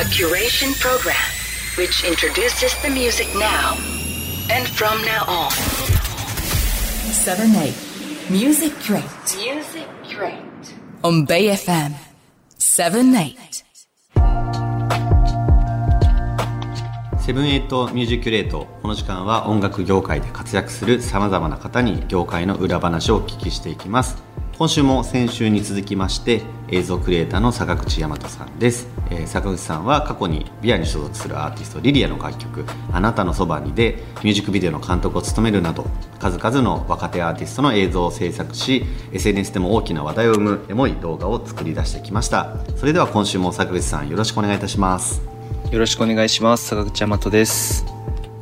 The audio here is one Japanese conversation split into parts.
A curation program which introduces the music now and from now on. 7 8 musi-curate musi-curate. on Bay FM 7 8 seven eight musi-curate この時間は音楽業界で活躍するさまざまな方に業界の裏話をお聞きしていきます今週も先週に続きまして映像クリエイターの坂口大和さんです、えー坂口さんは過去にビアに所属するアーティストリリアの楽曲「あなたのそばに」でミュージックビデオの監督を務めるなど数々の若手アーティストの映像を制作し SNS でも大きな話題を生むエモい動画を作り出してきました。それでは今週も坂口さんよろしくお願いいたします。よろしくお願いします。坂口大和です。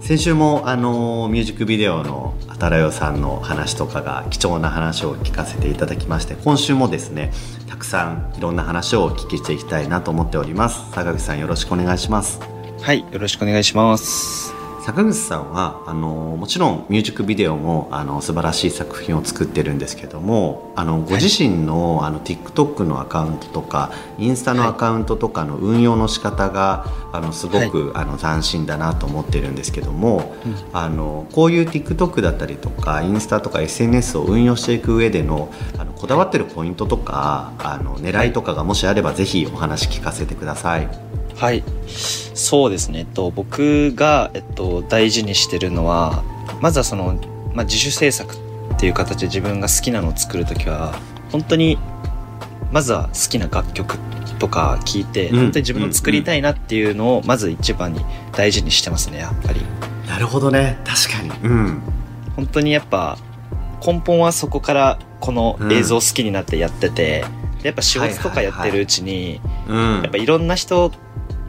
先週もあのミュージックビデオのあたらよさんの話とかが貴重な話を聞かせていただきまして今週もですねたくさんいろんな話をお聞きしていきたいなと思っております。坂口さんよろしくお願いします。はいよろしくお願いします。坂口さんはあのもちろんミュージックビデオもあの素晴らしい作品を作ってるんですけどもあのご自身の,、あの TikTok のアカウントとかインスタのアカウントとかの運用の仕方が、あのすごく、あの斬新だなと思ってるんですけども、あのこういう TikTok だったりとかインスタとか SNS を運用していく上でのあのこだわってるポイントとかあの狙いとかがもしあれば、ぜひお話聞かせてください。はい。そうですね。えっと僕が、えっと、大事にしてるのはまずはその、まあ、自主制作っていう形で自分が好きなのを作るときは本当にまずは好きな楽曲とか聞いて、うん。本当に自分の作りたいなっていうのをまず一番に大事にしてますねやっぱり。なるほどね。確かに、うん。本当にやっぱ根本はそこからこの映像好きになってやってて、でやっぱ仕事とかやってるうちに、うん、やっぱいろんな人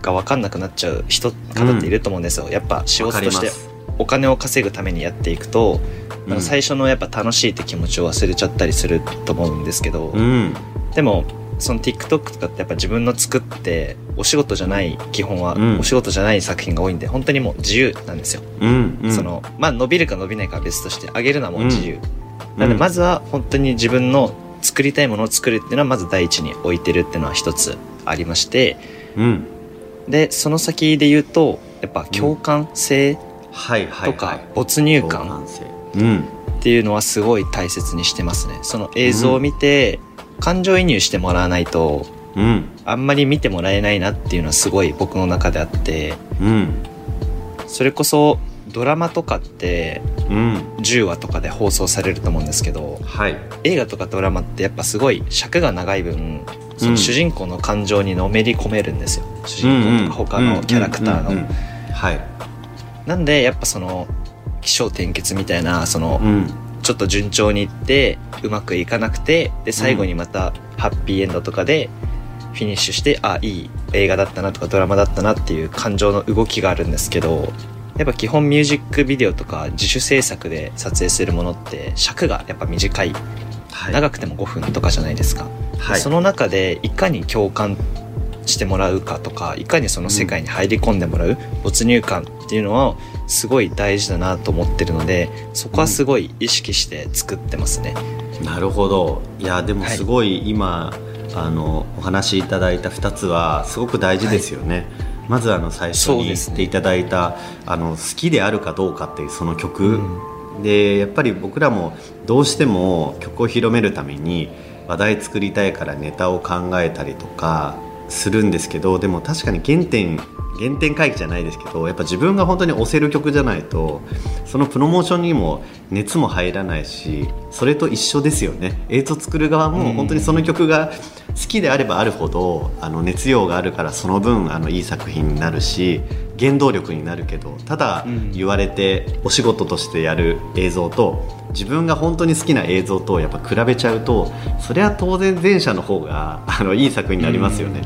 が分かんなくなっちゃう人方っていると思うんですよ、やっぱ仕事としてお金を稼ぐためにやっていくと、うん。最初のやっぱ楽しいって気持ちを忘れちゃったりすると思うんですけど、うん。でもその TikTok とかってやっぱ自分の作ってお仕事じゃない基本はうん。お仕事じゃない作品が多いんで本当にもう自由なんですよ、うんうん。そのまあ伸びるか伸びないかは別として上げるのはもう自由、うんなん。でまずは本当に自分の作りたいものを作るっていうのはまず第一に置いてるっていうのは一つありましてうんでその先で言うとやっぱ共感性とかはい没入共感っていうのはすごい大切にしてますね。その映像を見て感情移入してもらわないとうん。あんまり見てもらえないなっていうのはすごい僕の中であってうん。それこそドラマとかってうん。10話とかで放送されると思うんですけどはい。映画とかドラマってやっぱすごい尺が長い分その主人公の感情にのめり込めるんですよ。主人公とか他のキャラクターの。うんうん。うん。うん。はい。なんでやっぱその起承転結みたいなそのうん。ちょっと順調にいってうまくいかなくてで最後にまたハッピーエンドとかでフィニッシュしてあいい映画だったなとかドラマだったなっていう感情の動きがあるんですけどやっぱ基本ミュージックビデオとか自主制作で撮影するものって尺がやっぱ短い。はい。長くても5分とかじゃないですか、はい。その中でいかに共感してもらうかとかいかにその世界に入り込んでもらう、没入感っていうのはすごい大事だなと思ってるのでそこはすごい意識して作ってますね、なるほど。いやでもすごい今、あのお話しいただいた2つはすごく大事ですよね、まずあの最初に言っていただいた、あの好きであるかどうかっていうその曲、でやっぱり僕らもどうしても曲を広めるために話題作りたいからネタを考えたりとかするんですけどでも確かに原点原点回帰じゃないですけどやっぱ自分が本当に推せる曲じゃないとそのプロモーションにも熱も入らないしそれと一緒ですよね。映像作る側も本当にその曲が好きであればあるほどあの熱量があるからその分あのいい作品になるし原動力になるけどただうん。言われてお仕事としてやる映像と自分が本当に好きな映像とやっぱ比べちゃうとそれは当然前者の方があのいい作品になりますよね。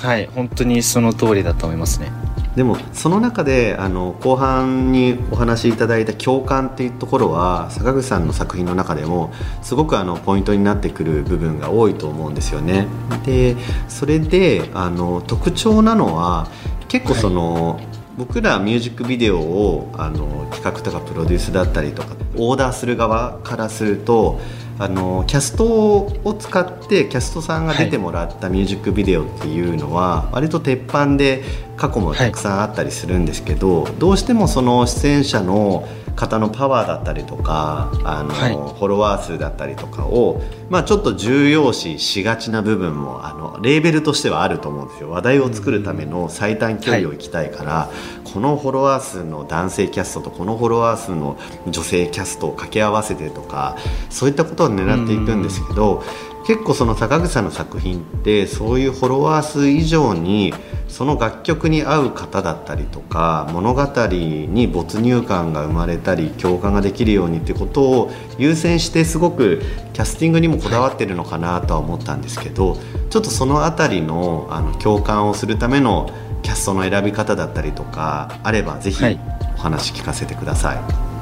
はい。本当にその通りだと思いますねでもその中であの後半にお話しいただいた共感っていうところは坂口さんの作品の中でもすごくあのポイントになってくる部分が多いと思うんですよね。でそれであの特徴なのは結構その、僕らミュージックビデオをあの企画とかプロデュースだったりとかオーダーする側からするとあのキャストを使ってキャストさんが出てもらったミュージックビデオっていうのは、割と鉄板で過去もたくさんあったりするんですけど、どうしてもその出演者の方のパワーだったりとかあの、はい。フォロワー数だったりとかを、まあ、ちょっと重要視しがちな部分もあのレーベルとしてはあると思うんですよ。話題を作るための最短距離を行きたいから、このフォロワー数の男性キャストとこのフォロワー数の女性キャストを掛け合わせてとかそういったことを狙っていくんですけど、結構その坂口さんの作品ってそういうフォロワー数以上にその楽曲に合う方だったりとか物語に没入感が生まれたり共感ができるようにってことを優先してすごくキャスティングにもこだわってるのかなとは思ったんですけど、ちょっとそのあたりのあの共感をするためのキャストの選び方だったりとかあればぜひはいお話聞かせてください。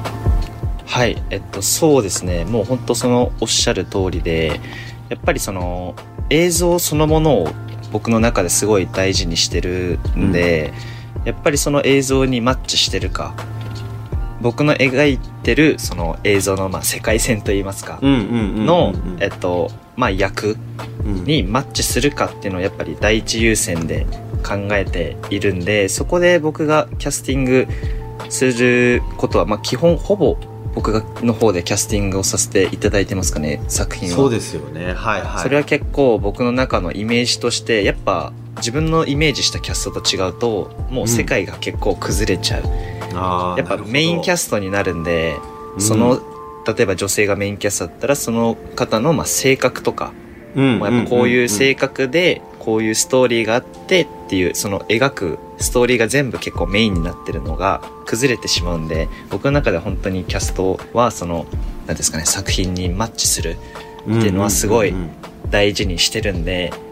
はい、えっと、そうですね。もう本当そのおっしゃる通りで、やっぱりその映像そのものを僕の中ですごい大事にしてるんで、やっぱりその映像にマッチしてるか、僕の描いてるその映像のまあ世界線といいますか、うんうんうんうんうん。の、えっと、まあ役うん。にマッチするかっていうのをやっぱり第一優先で考えているんで、そこで僕がキャスティングすることは、まあ基本ほぼ僕がの方でキャスティングをさせていただいてますかね、作品は。そうですよね。はいはい。それは結構僕の中のイメージとして、やっぱ自分のイメージしたキャストと違うと、もう世界が結構崩れちゃう。あーやっぱメインキャストになるんで、うん。その、例えば女性がメインキャストだったら、その方のまあ性格とか、うん。もうやっぱこういう性格で、こういうストーリーがあってっていう、その描くストーリーが全部結構メインになってるのが崩れてしまうんで、僕の中では本当にキャストはその、なんですかね、作品にマッチするっていうのはすごいうんうんうん大事にしてるんで、そは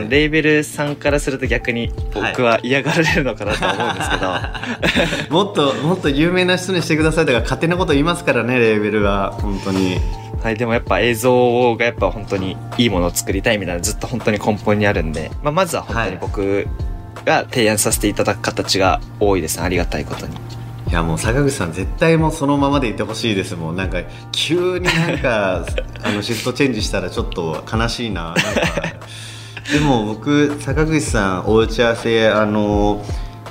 いのレーベルさんからすると逆に僕は嫌がられるのかなとは思うんですけど、もっともっと有名な人にしてくださいとか勝手なこと言いますからねレーベルは。本当に。はい、でもやっぱ映像がやっぱ本当にいいものを作りたいみたいなずっと本当に根本にあるんで、まあ、まずは本当に僕が提案させていただく形が多いです。ね。ありがたいことに。いやもう坂口さん絶対もうそのままでいてほしいですもん。なんか急になんか あのシフトチェンジしたらちょっと悲しいな。なんかでも僕坂口さんお打ち合わせあの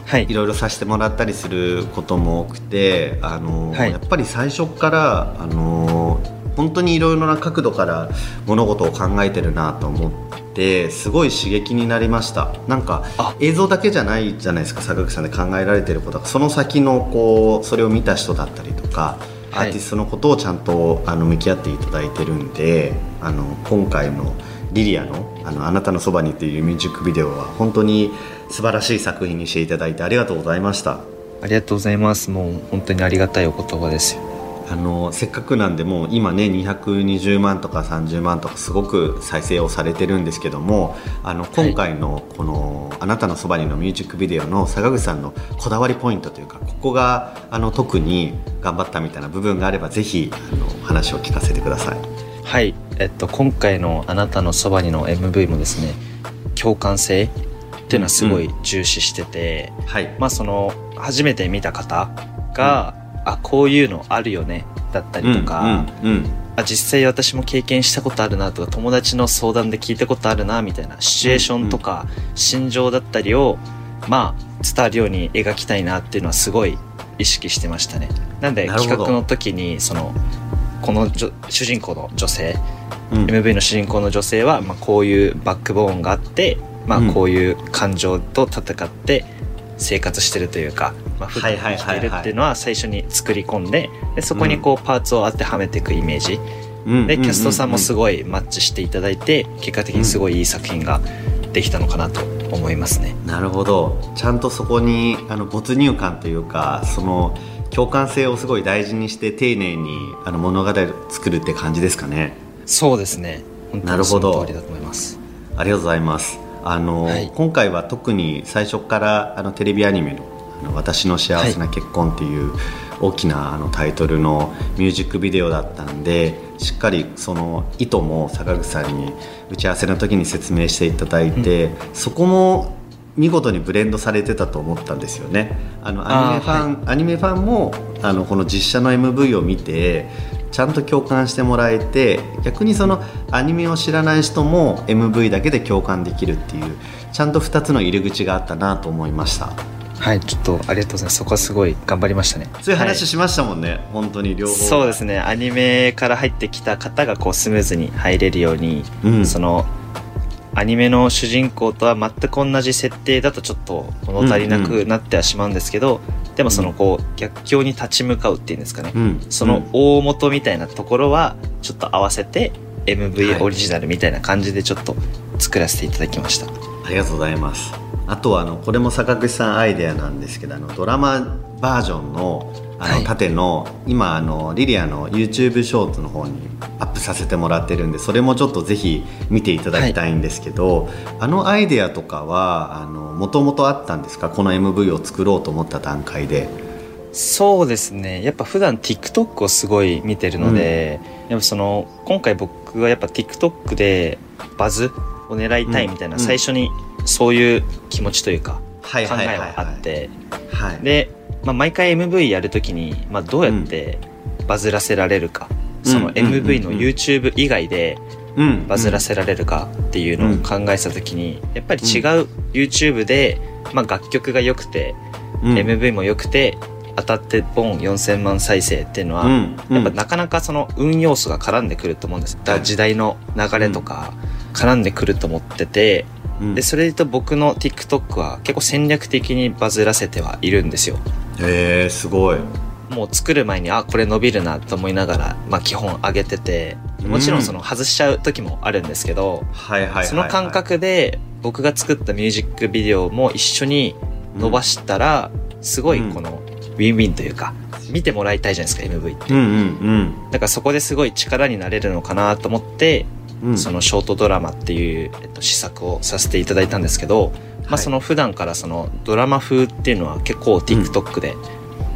はい。い。ろいろさせてもらったりすることも多くてあの、はい。やっぱり最初からあの本当にいろいろな角度から物事を考えてるなと思ってすごい刺激になりました。なんかあ。映像だけじゃないじゃないですか坂口さんで考えられてること。がその先のこうそれを見た人だったりとかアはい。ーティストのことをちゃんとあの向き合っていただいてるんであの今回のリリアのあの「あなたのそばに」っていうミュージックビデオは本当に素晴らしい作品にしていただいてありがとうございましたありがとうございます。もう本当にありがたいお言葉ですよ。あのせっかくなんでもう今ね220万とか30万とかすごく再生をされてるんですけどもあの今回のこの「あなたのそばに」のミュージックビデオの坂口さんのこだわりポイントというかここがあの特に頑張ったみたいな部分があればぜひあの話を聞かせてください。はい。えっと、今回のあなたのそばにの MV もですね、共感性っていうのはすごい重視してて、はい、まあその、初めて見た方が、あ、こういうのあるよね、だったりとか、うんうんあ実際私も経験したことあるなとか友達の相談で聞いたことあるなみたいなシチュエーションとか心情だったりをまあ伝わるように描きたいなっていうのはすごい意識してましたね。なんで企画の時にそのこの主人公の女性うん。MV の主人公の女性は、まあ、こういうバックボーンがあって、まあうん、こういう感情と戦って生活してるというか、まあ、普段はいはい生きてるっていうのは最初に作り込んででそこにこうパーツを当てはめていくイメージ、うん。でキャストさんもすいごいマッチしていただいて結果的にすごいいい作品ができたのかなと思いますね。なるほど。ちゃんとそこにあの没入感というかその共感性をすごい大事にして丁寧にあの物語を作るって感じですかねそうですね。なるほど。の通りだと思います。ありがとうございます。あの、はい。今回は特に最初からあのテレビアニメの「あの私の幸せな結婚」っていう大きなあのタイトルのミュージックビデオだったんでしっかりその意図も坂口さんに打ち合わせの時に説明していただいて、そこも見事にブレンドされてたと思ったんですよね。あのアニメファン、アニメファンもあのこの実写の MV を見てちゃんと共感してもらえて逆にそのアニメを知らない人も MV だけで共感できるっていうちゃんと2つの入り口があったなと思いました。はいちょっとありがとうございます。そこはすごい頑張りましたね。そういう話はしましたもんね、本当に両方。そうですね。アニメから入ってきた方がこうスムーズに入れるように、うん。そのアニメの主人公とは全く同じ設定だとちょっと物足りなくなってはしまうんですけど、でもそのこう逆境に立ち向かうっていうんですかね、うん。その大元みたいなところはちょっと合わせて MV オリジナルみたいな感じでちょっと作らせていただきました、ありがとうございます。あとはあのこれも坂口さんアイデアなんですけどあのドラマバージョンのあのはい。縦の、今あのリリアの YouTube ショーツの方にアップさせてもらってるんでそれもちょっとぜひ見ていただきたいんですけど、あのアイデアとかはもともとあったんですか？この MV を作ろうと思った段階で。そうですね。やっぱ普段 TikTok をすごい見てるので、やっぱその今回僕はやっぱ TikTok でバズを狙いたいみたいな、うん。最初にそういう気持ちというかはい。考えはあって、はい。で、まあ、毎回 MV やるときに、まあ、どうやってバズらせられるか、そのうん。うん。うん。うん。MV の YouTube 以外でうん。バズらせられるかっていうのを考えたときに、やっぱり違う YouTube で、まあ、楽曲が良くて、うん。MV も良くて当たってボン4000万再生っていうのは、やっぱなかなかその運要素が絡んでくると思うんです。だ時代の流れとか絡んでくると思ってて、うん。で、それで言うと僕の TikTok は結構戦略的にバズらせてはいるんですよ。へえすごい。もう作る前に、あ、これ伸びるなと思いながら、まあ基本上げてて、もちろんその外しちゃう時もあるんですけど、はいはいはいはい。その感覚で僕が作ったミュージックビデオも一緒に伸ばしたら、すごいこのウィンウィンというか、見てもらいたいじゃないですか、MV って。うんうんだからそこですごい力になれるのかなと思って、そのショートドラマっていう、えっと、試作をさせていただいたんですけど、まあその普段からそのドラマ風っていうのは結構 TikTok で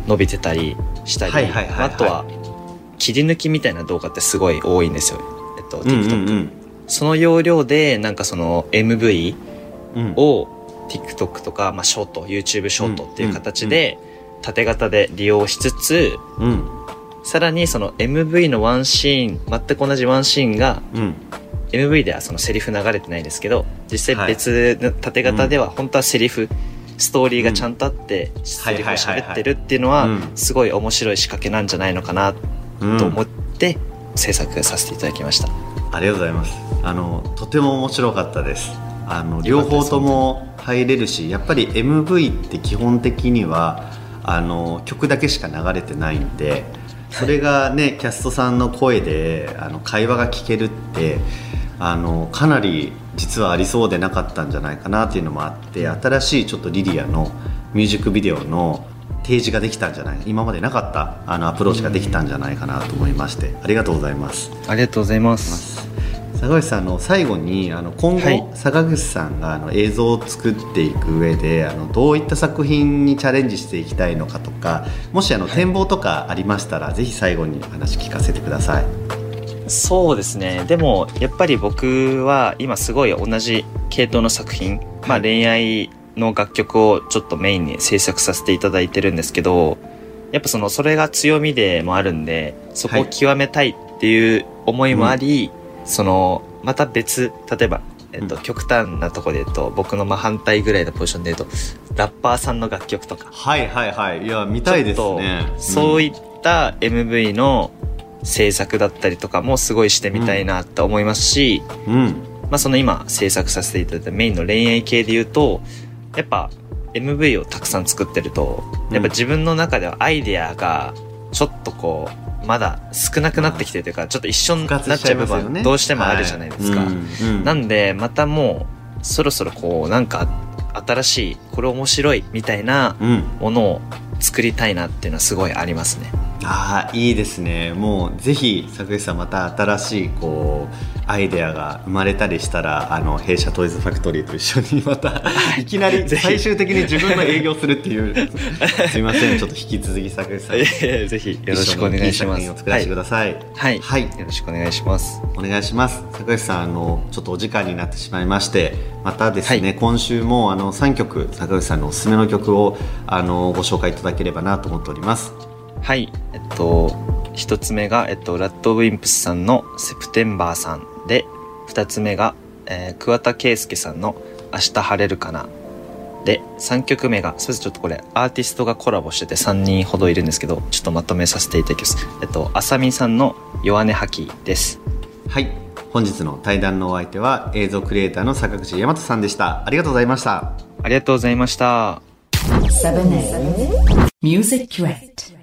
伸びてたりしたり、あとは切り抜きみたいな動画ってすごい多いんですよ。えっと、TikTok。その要領でなんかその MV を TikTok とか、まあショート、YouTube ショートっていう形で縦型で利用しつつ、うんさらにその MV のワンシーン、全く同じワンシーンがうん。MV ではそのセリフ流れてないんですけど、実際別の縦型では本当はセリフ、ストーリーがちゃんとあって、セリフを喋ってるっていうのはうん、すごい面白い仕掛けなんじゃないのかなうんと思って制作させていただきました。ありがとうございます。あのとても面白かったです。あの両方とも入れるしやっぱり MV って基本的にはあの曲だけしか流れてないんでそれがねキャストさんの声であの会話が聞けるってあのかなり実はありそうでなかったんじゃないかなっていうのもあって新しいちょっとリリアのミュージックビデオの提示ができたんじゃない今までなかったあのアプローチができたんじゃないかなと思いましてありがとうございます。ありがとうございます。坂口さんあの最後にあの今後、はい坂口さんがあの映像を作っていく上であのどういった作品にチャレンジしていきたいのかとかもしあの展望とかありましたら、ぜひ最後に話聞かせてください。そうですね。でも、やっぱり僕は今すごい同じ系統の作品、まあ恋愛の楽曲をちょっとメインに制作させていただいてるんですけど、やっぱその、それが強みでもあるんで、そこを極めたいっていう思いもあり、その、また別、例えば、えっと、うん。極端なところで言うと、僕の真反対ぐらいのポジションで言うと、ラッパーさんの楽曲とか、はいはいはい。いや見たいですね。いそういった MV の制作だったりとかもすごいしてみたいなと思いますし、うん。まあその今制作させていただいたメインの恋愛系で言うと、やっぱ MV をたくさん作ってると、やっぱ自分の中ではアイデアがちょっとこう、まだ少なくなってきてるというか、ちょっと一緒になっちゃう部分はどうしてもあるじゃないですか。はい。うんうん。なんで、またもう、そろそろこう、なんか、新しい、これ面白い、みたいなうん。ものを作りたいなっていうのはすごいありますね。ああいいですね。もうぜひ坂口さんまた新しいこうアイデアが生まれたりしたらあの弊社トイズファクトリーと一緒にまたい。きなり最終的に自分の営業するっていう。すいません。ちょっと引き続き坂口さんぜひよろしくお願いします。いい作らせてください。はい。はい。よろしくお願いします。お願いします。坂口さんあのちょっとお時間になってしまいましてまたですね、はい。今週もあの3曲坂口さんのおすすめの曲をあのご紹介いただければなと思っております。はい。えっと、1つ目が、えっと、ラッドウィンプスさんの「セプテンバー」さんで2つ目が、えー桑田佳祐さんの「明日晴れるかな」で3曲目がそうですちょっとこれアーティストがコラボしてて3人ほどいるんですけどちょっとまとめさせていただきます。えっとあさみさんの「弱音吐き」です。はい本日の対談のお相手は映像クリエイターの坂口大和さんでした。ありがとうございました。ありがとうございました。7 8 Music Crate.